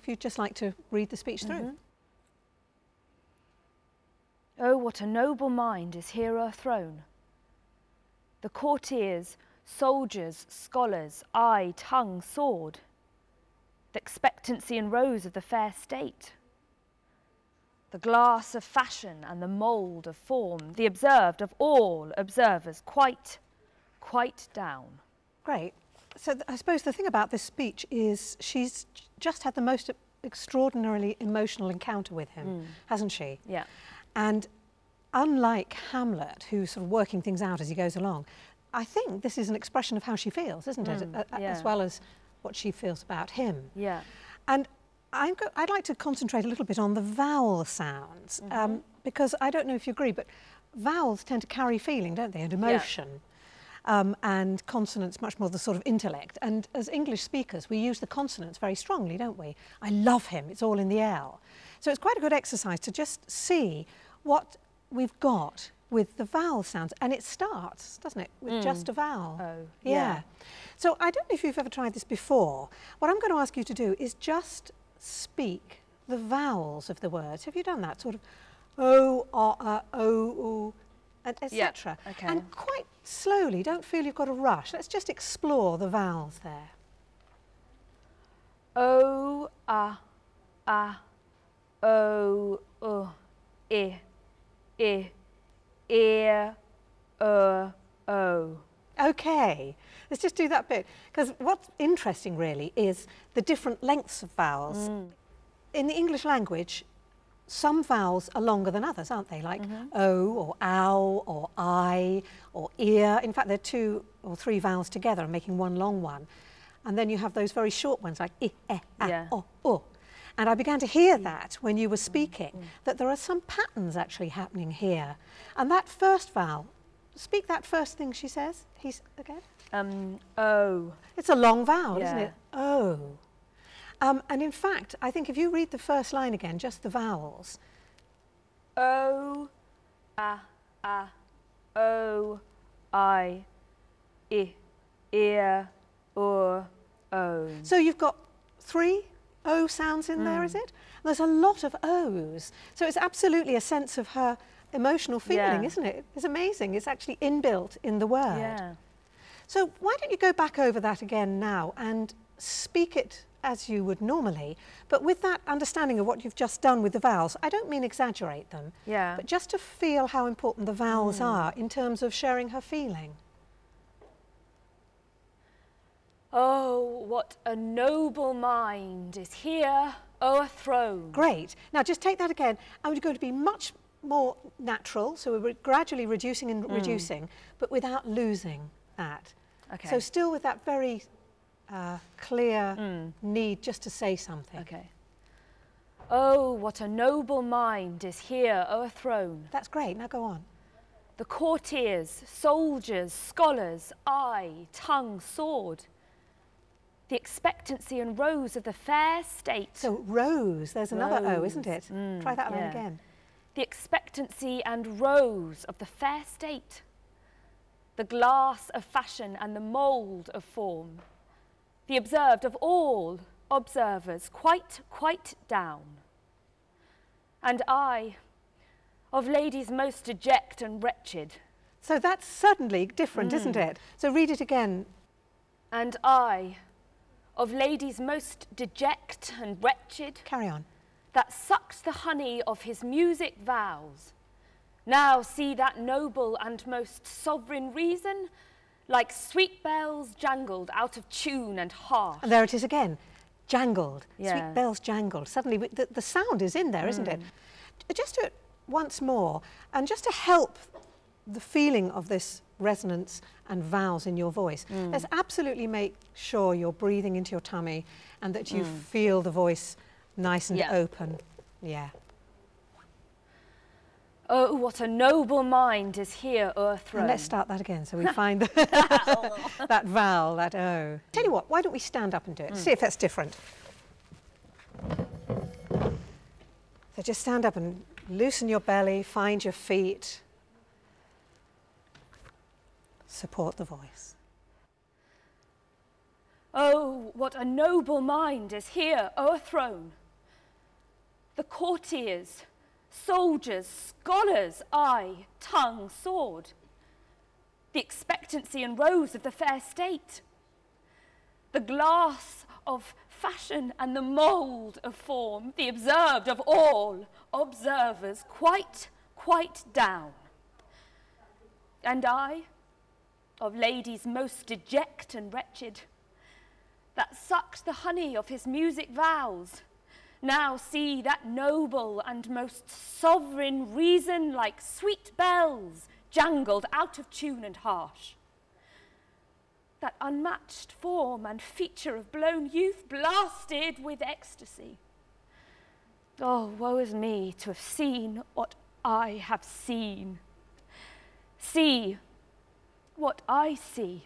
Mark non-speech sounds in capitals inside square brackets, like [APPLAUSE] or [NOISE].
if you'd just like to read the speech through. Mhm. Oh, what a noble mind is here o'erthrown. The courtiers, soldiers, scholars, eye, tongue, sword, the expectancy and rose of the fair state, the glass of fashion and the mould of form, the observed of all observers, quite, quite down. Great. So th- I suppose the thing about this speech is she's just had the most extraordinarily emotional encounter with him, hasn't she? Yeah. And unlike Hamlet, who's sort of working things out as he goes along, I think this is an expression of how she feels, isn't it? Mm, A- a- yeah. As well as what she feels about him. Yeah. And I'm go- I'd like to concentrate a little bit on the vowel sounds um, because I don't know if you agree, but vowels tend to carry feeling, don't they, and emotion. Um, and consonants much more the sort of intellect. And as English speakers, we use the consonants very strongly, don't we? I love him, it's all in the L. So it's quite a good exercise to just see what we've got with the vowel sounds. And it starts, doesn't it, with just a vowel. Oh, yeah. yeah. So I don't know if you've ever tried this before. What I'm going to ask you to do is just speak the vowels of the words. Have you done that? Sort of o, o, uh, o, oo, and Yeah, etc. okay. And quite slowly. Don't feel you've got to rush. Let's just explore the vowels there. O, a, a, o, u, i, i, ear, er, o. Okay, let's just do that bit. Because what's interesting really is the different lengths of vowels. In the English language, some vowels are longer than others, aren't they? Like mm-hmm. O or ow or I or ear. In fact, they're two or three vowels together and making one long one. And then you have those very short ones like i, e, a, Yeah. o, u. And I began to hear mm. that when you were mm. speaking, mm. that there are some patterns actually happening here. And that first vowel, speak that first thing she says. He's again. Um, o. It's a long vowel, isn't it? Oh. Um, and in fact, I think if you read the first line again, just the vowels, O, a, a, o, I, i, ear, or, o. so you've got three O sounds in there, is it? And there's a lot of O's. So it's absolutely a sense of her emotional feeling, Yeah. isn't it? It's amazing. It's actually inbuilt in the word. Yeah. So why don't you go back over that again now and speak it as you would normally, but with that understanding of what you've just done with the vowels. I don't mean exaggerate them, Yeah. but just to feel how important the vowels hmm. are in terms of sharing her feeling. Oh, what a noble mind is here oh, o'erthrown. Great. Now just take that again. We're going to be much more natural, so we're gradually reducing and hmm. reducing, but without losing that. Okay. So still with that very uh, clear need just to say something. Okay. Oh, what a noble mind is here o'erthrown. That's great. Now go on. The courtiers, soldiers, scholars, eye, tongue, sword. The expectancy and rose of the fair state. So rose, there's another O, isn't it? Mm, Try that one again. the expectancy and rose of the fair state. The glass of fashion and the mould of form. The observed of all observers, quite, quite down. And I, of ladies most deject and wretched, So that's certainly different, isn't Mm. it? So read it again. and I, of ladies most deject and wretched, Carry on. that sucked the honey of his music vows. Now see that noble and most sovereign reason, like sweet bells jangled out of tune and harsh. And there it is again. Jangled. Yeah. Sweet bells jangled. Suddenly we- the, the sound is in there, not it? Mm. Just do it once more. And just to help the feeling of this resonance and vowels in your voice, mm. let's absolutely make sure you're breathing into your tummy and that you mm. feel the voice nice and Yeah. open. Yeah. Oh, what a noble mind is here o'erthrown. And let's start that again so we [LAUGHS] find [LAUGHS] [LAUGHS] that vowel, that O. Tell you what, why don't we stand up and do it? Hmm. See if that's different. So just stand up and loosen your belly, find your feet, support the voice. Oh, what a noble mind is here o'erthrown! The courtiers, soldiers, scholars, eye, tongue, sword, the expectancy and rose of the fair state, the glass of fashion and the mould of form, the observed of all observers, quite, quite down. And I, of ladies most deject and wretched, that sucked the honey of his music vows, now see that noble and most sovereign reason like sweet bells jangled out of tune and harsh. That unmatched form and feature of blown youth blasted with ecstasy. Oh, woe is me to have seen what I have seen. See what I see.